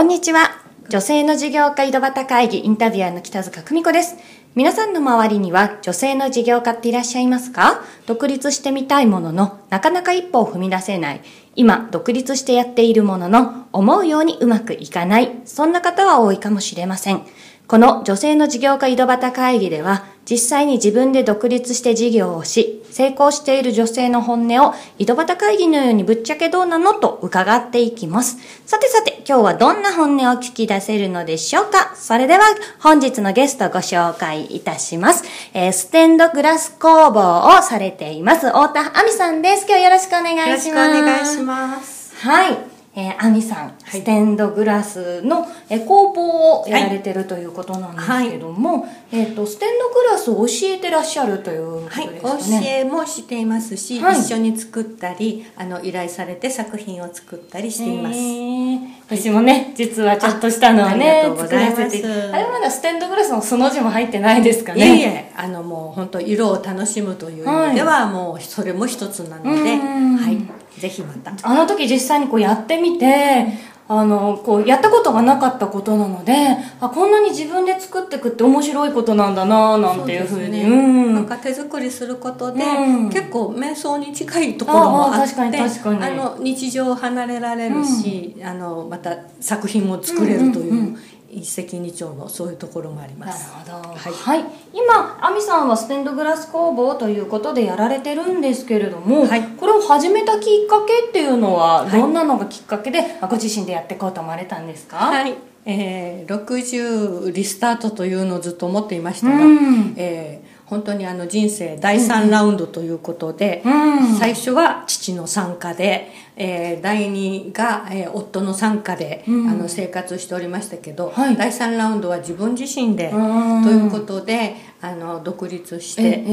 こんにちは。女性の事業家井戸端会議インタビュアーの北塚久美子です。皆さんの周りには女性の事業家っていらっしゃいますか？独立してみたいものの、なかなか一歩を踏み出せない。今、独立してやっているものの、思うようにうまくいかない。そんな方は多いかもしれません。この女性の事業家井戸端会議では、実際に自分で独立して事業をし、成功している女性の本音を井戸端会議のようにぶっちゃけどうなのと伺っていきます。さてさて、今日はどんな本音を聞き出せるのでしょうか？それでは本日のゲストをご紹介いたします。えー、ステンドグラス工房をされています、太田亜美さんです。今日よろしくお願いします。よろしくお願いします。はい。えー、アミさん、ステンドグラスの、えー、工房をやられてるということなんですけども、えっ、と、ステンドグラスを教えてらっしゃるということですかね。教えもしていますし、はい一緒に作ったり、あの、依頼されて作品を作ったりしています。えー私もね、実はちょっとしたのはあねありがとう、ご作ざいますらせて。あれまだステンドグラスのその字も入ってないですかいえいね。え、あの、もう本当色を楽しむという意味では、もうそれも一つなので、うんはい。ぜひまた。あの時実際にこうやってみて、あの、こう、やったことがなかったことなので、あ、こんなに自分で作っていくって面白いことなんだななんていうふうに。ね。うん。なんか手作りすることで、うん。結構瞑想に近いところもあってあの日常を離れられるし、あのまた作品も作れるという,、うんうんうん一石二鳥のそういうところもありまなるす。ほど。は。はいい今、アミさんはステンドグラス工房ということでやられてるんですけれども、はいこれを始めたきっかけっていうのは、はいどんなのがきっかけで、あご自身でやっていこうと思われたんですか？はい、えー、60リスタートというのをずっと思っていましたが、うんえー本当にあの人生第3ラウンドということで、うん。最初は父の参加で、えー第2が、えー夫の参加で、うん。あの生活しておりましたけど、はい。第3ラウンドは自分自身で、うん。ということであの独立して、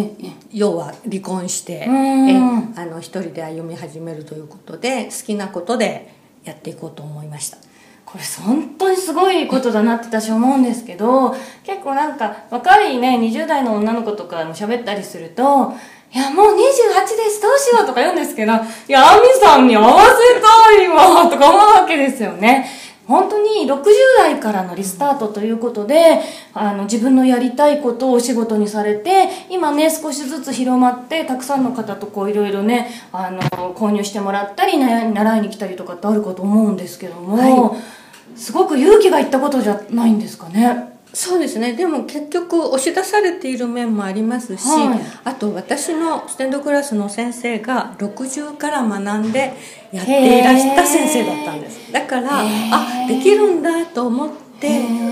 要は離婚して、うん。えーあの一人で歩み始めるということで好きなことでやっていこうと思いました。これ本当にすごいことだなって私思うんですけど結構なんか若いね20代の女の子とかも喋ったりすると「いやもう28ですどうしよう」とか言うんですけど「いや亜美さんに合わせたいわ」とか思うわけですよね。本当に60代からのリスタートということで、あの、自分のやりたいことをお仕事にされて、今ね、少しずつ広まって、たくさんの方とこういろいろね、あの、購入してもらったり、習いに来たりとかってあるかと思うんですけども、はすごく勇気がいったことじゃないんですかね。そうですね。でも結局押し出されている面もありますし、はい。あと私のステンドクラスの先生が60から学んでやっていらした先生だったんです。だからあできるんだと思って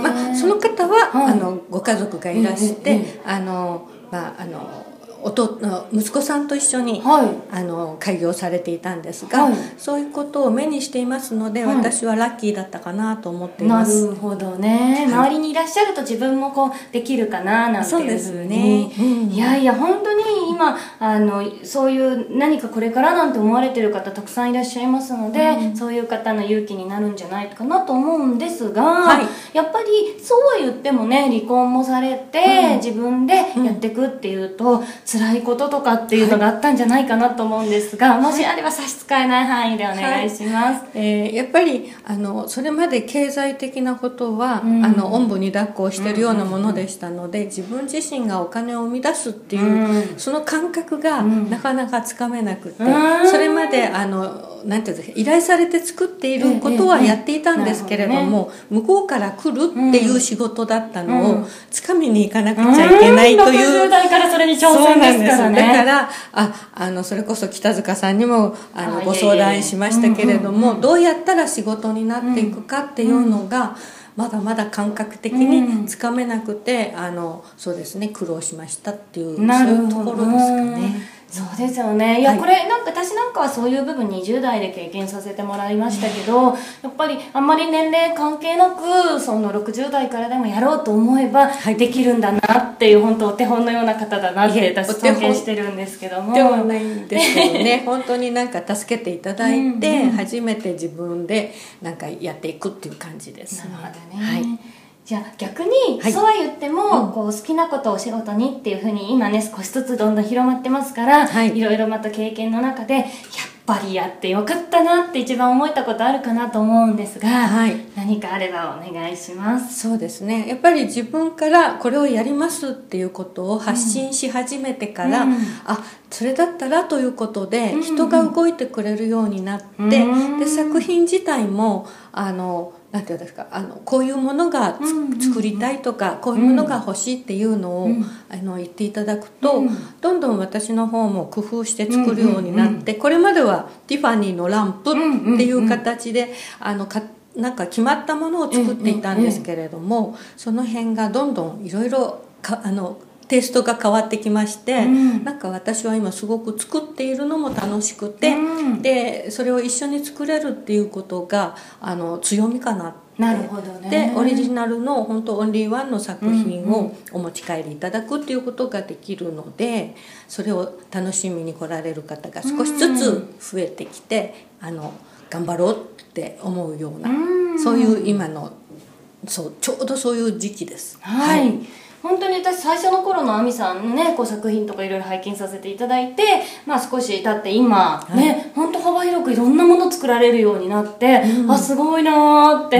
まあ、その方は、はい。あのご家族がいらして、うんうん。あのまああの弟息子さんと一緒に、はい。あの開業されていたんですが、はい。そういうことを目にしていますので、はい。私はラッキーだったかなと思っていなます。るほどね、周りにいらっしゃると自分もこうできるかななんていうふうに。そうですね。うんいやいや本当に今あのそういう何かこれからなんて思われてる方たくさんいらっしゃいますので、そういう方の勇気になるんじゃないかなと思うんですが、はい。やっぱりそうは言ってもね離婚もされて、自分でやっていくっていうと、辛いこととかっていうのがあったんじゃないかなと思うんですが、もしあれば差し支えない範囲でお願いします。えーやっぱりあのそれまで経済的なことは、うん。あのおんぶに抱っこをしてるようなものでしたので、自分自身がお金を生み出すっていう、うん。その感覚がうん。なかなかつかめなくて、うん。それまであのなんていうんですか依頼されて作っていることはやっていたんですけれども、向こうから来るっていう仕事だったのうん。をつかみに行かなくちゃいけないという。うん。60代からそれに挑戦だからああのそれこそ北塚さんにもあのあご相談しましたけれども、どうやったら仕事になっていくかっていうのが、まだまだ感覚的につかめなくて、あのそうですね苦労しましたっていうそういうところですかね。そうですよね。い。や、はいこれなんか私なんかはそういう部分20代で経験させてもらいましたけど、やっぱりあんまり年齢関係なくその60代からでもやろうと思えばはい。できるんだなっていう本当お手本のような方だなっいて私尊敬してるんですけども。ではないんですけどね本当になんか助けていただいて、初めて自分でなんかやっていくっていう感じですなるほどね、はいじゃあ逆に、はい。そうは言っても、こう好きなことをお仕事にっていうふうに今ね少しずつどんどん広まってますから、はい。いろいろまた経験の中でやっぱりやってよかったなって一番思えたことあるかなと思うんですが、はい。何かあればお願いします。そうですね。やっぱり自分からこれをやりますっていうことを発信し始めてから、うん。あそれだったらということでうん。人が動いてくれるようになって、うん。で作品自体もあのなんていうんですかあのこういうものがつうん作りたいとかこういうものが欲しいっていうのを、うんあの言っていただくと、うん。どんどん私の方も工夫して作るようになって、これまではティファニーのランプっていう形で、あのかなんか決まったものを作っていたんですけれども、その辺がどんどんいろいろかあのテイストが変わってきまして、うん。なんか私は今すごく作っているのも楽しくて、うん。でそれを一緒に作れるっていうことがあの強みかなって。なるほどね。でオリジナルの本当オンリーワンの作品うんうをお持ち帰りいただくっていうことができるのでそれを楽しみに来られる方が少しずつ増えてきて、あの頑張ろうって思うような、うん。そういう今のそうちょうどそういう時期です。はい、本当に私最初の頃の亜美さんのねこう作品とかいろいろ拝見させていただいて、まあ、少し経って今、い。ね本当幅広くいろんなもの作られるようになって、うん。あすごいなーって、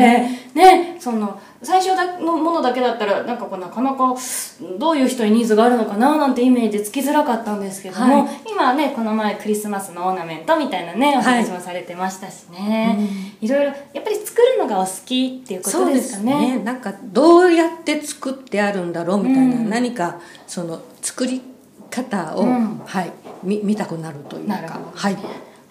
ねその最初のものだけだったらなんかこうなかなかどういう人にニーズがあるのかななんてイメージつきづらかったんですけども、は今ねこの前クリスマスのオーナメントみたいなねお話もされてましたしね、いろいろやっぱり作るのがお好きっていうことですかね。なんかどうやって作ってあるんだろうみたいな、うん。何かその作り方を、うん。はい。み見たくなるというか。はい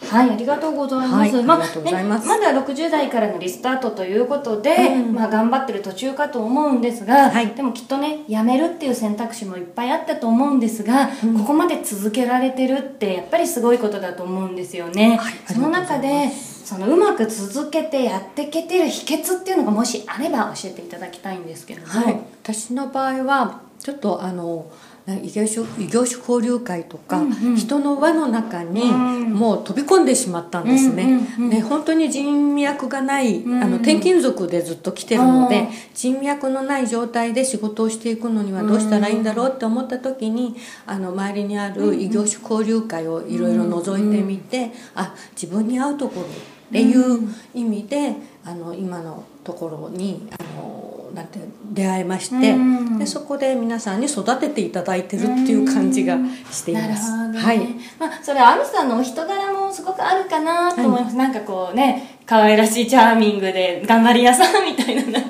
はい、ありがとうございます。はいまありがとうございますねまだ60代からのリスタートということで、うんまあ頑張ってる途中かと思うんですが、はいでもきっとね、辞めるっていう選択肢もいっぱいあったと思うんですが、うんここまで続けられてるってやっぱりすごいことだと思うんですよね。はいその中で、そのうまく続けてやっていけてる秘訣っていうのがもしあれば教えていただきたいんですけども。はい、私の場合はちょっとあのな異業種異業種交流会とか、うんうん。人の輪の中にうん。もう飛び込んでしまったんですね,、うんうん本当に人脈がない、うんあの転勤族でずっと来てるので、人脈のない状態で仕事をしていくのにはどうしたらいいんだろうって思った時にあの周りにある異業種交流会をいろいろ覗いてみて、あ自分に合うところっていう意味で、あの今のところにあのなんて出会いまして、うん。でそこで皆さんに育てていただいてるっていう感じがしています。ね、はい。まあ、それは亜美さんのお人柄もすごくあるかなと思います、なんかこうね可愛らしいチャーミングで頑張り屋さんみたいな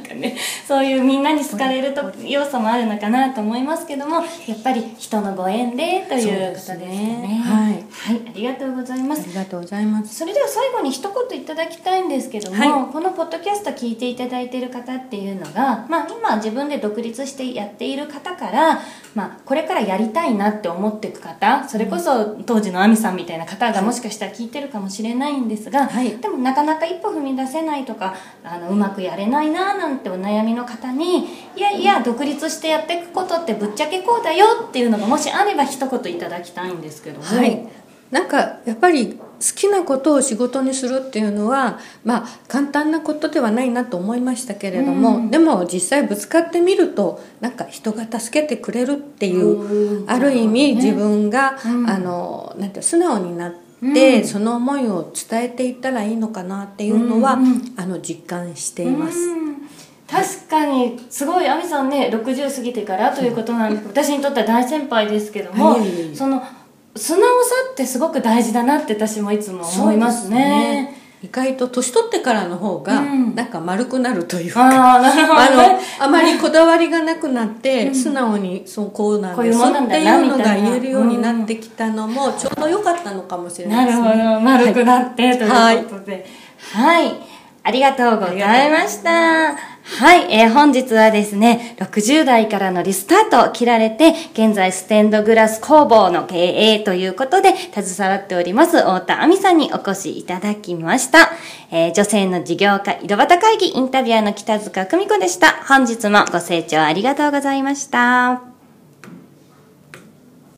そういうみんなに好かれると要素もあるのかなと思いますけどもやっぱり人のご縁でということですね。ね。はい、はい。ありがとうございます。ありがとうございます。それでは最後に一言いただきたいんですけども、はい。このポッドキャスト聞いていただいている方っていうのが、まあ、今自分で独立してやっている方から、まあ、これからやりたいなって思っていく方それこそ当時の亜美さんみたいな方がもしかしたら聞いてるかもしれないんですが、はい。でもなかなか一歩踏み出せないとかあのうまくやれないななんてお悩みの方にいやいや独立してやっていくことってぶっちゃけこうだよっていうのがもしあれば一言いただきたいんですけども。はい、なんかやっぱり好きなことを仕事にするっていうのはまあ簡単なことではないなと思いましたけれども、うん。でも実際ぶつかってみるとなんか人が助けてくれるっていう、うん。ある意味自分が、うん。あのなんて素直になって、うん。その思いを伝えていったらいいのかなっていうのは、うんうんあの実感しています。うん。確かにすごい亜美さんね60過ぎてからということなんで私にとっては大先輩ですけども、いえい。その素直さってすごく大事だなって私もいつも思いますね。意外と年取ってからの方がうん。なんか丸くなるというか、ああなるほあのあまりこだわりがなくなって、素直にそうこうなんですっていうのが言えるようになってきたのもちょうど良かったのかもしれなですね。ないるほど。丸くなって、ということで。はい、ありがとうございましたはい、えー本日はですね、60代からのリスタートを切られて、現在ステンドグラス工房の経営ということで、携わっております、太田亜美さんにお越しいただきました。えー女性の事業家井戸端会議インタビュアーの北塚久美子でした。本日もご清聴ありがとうございました。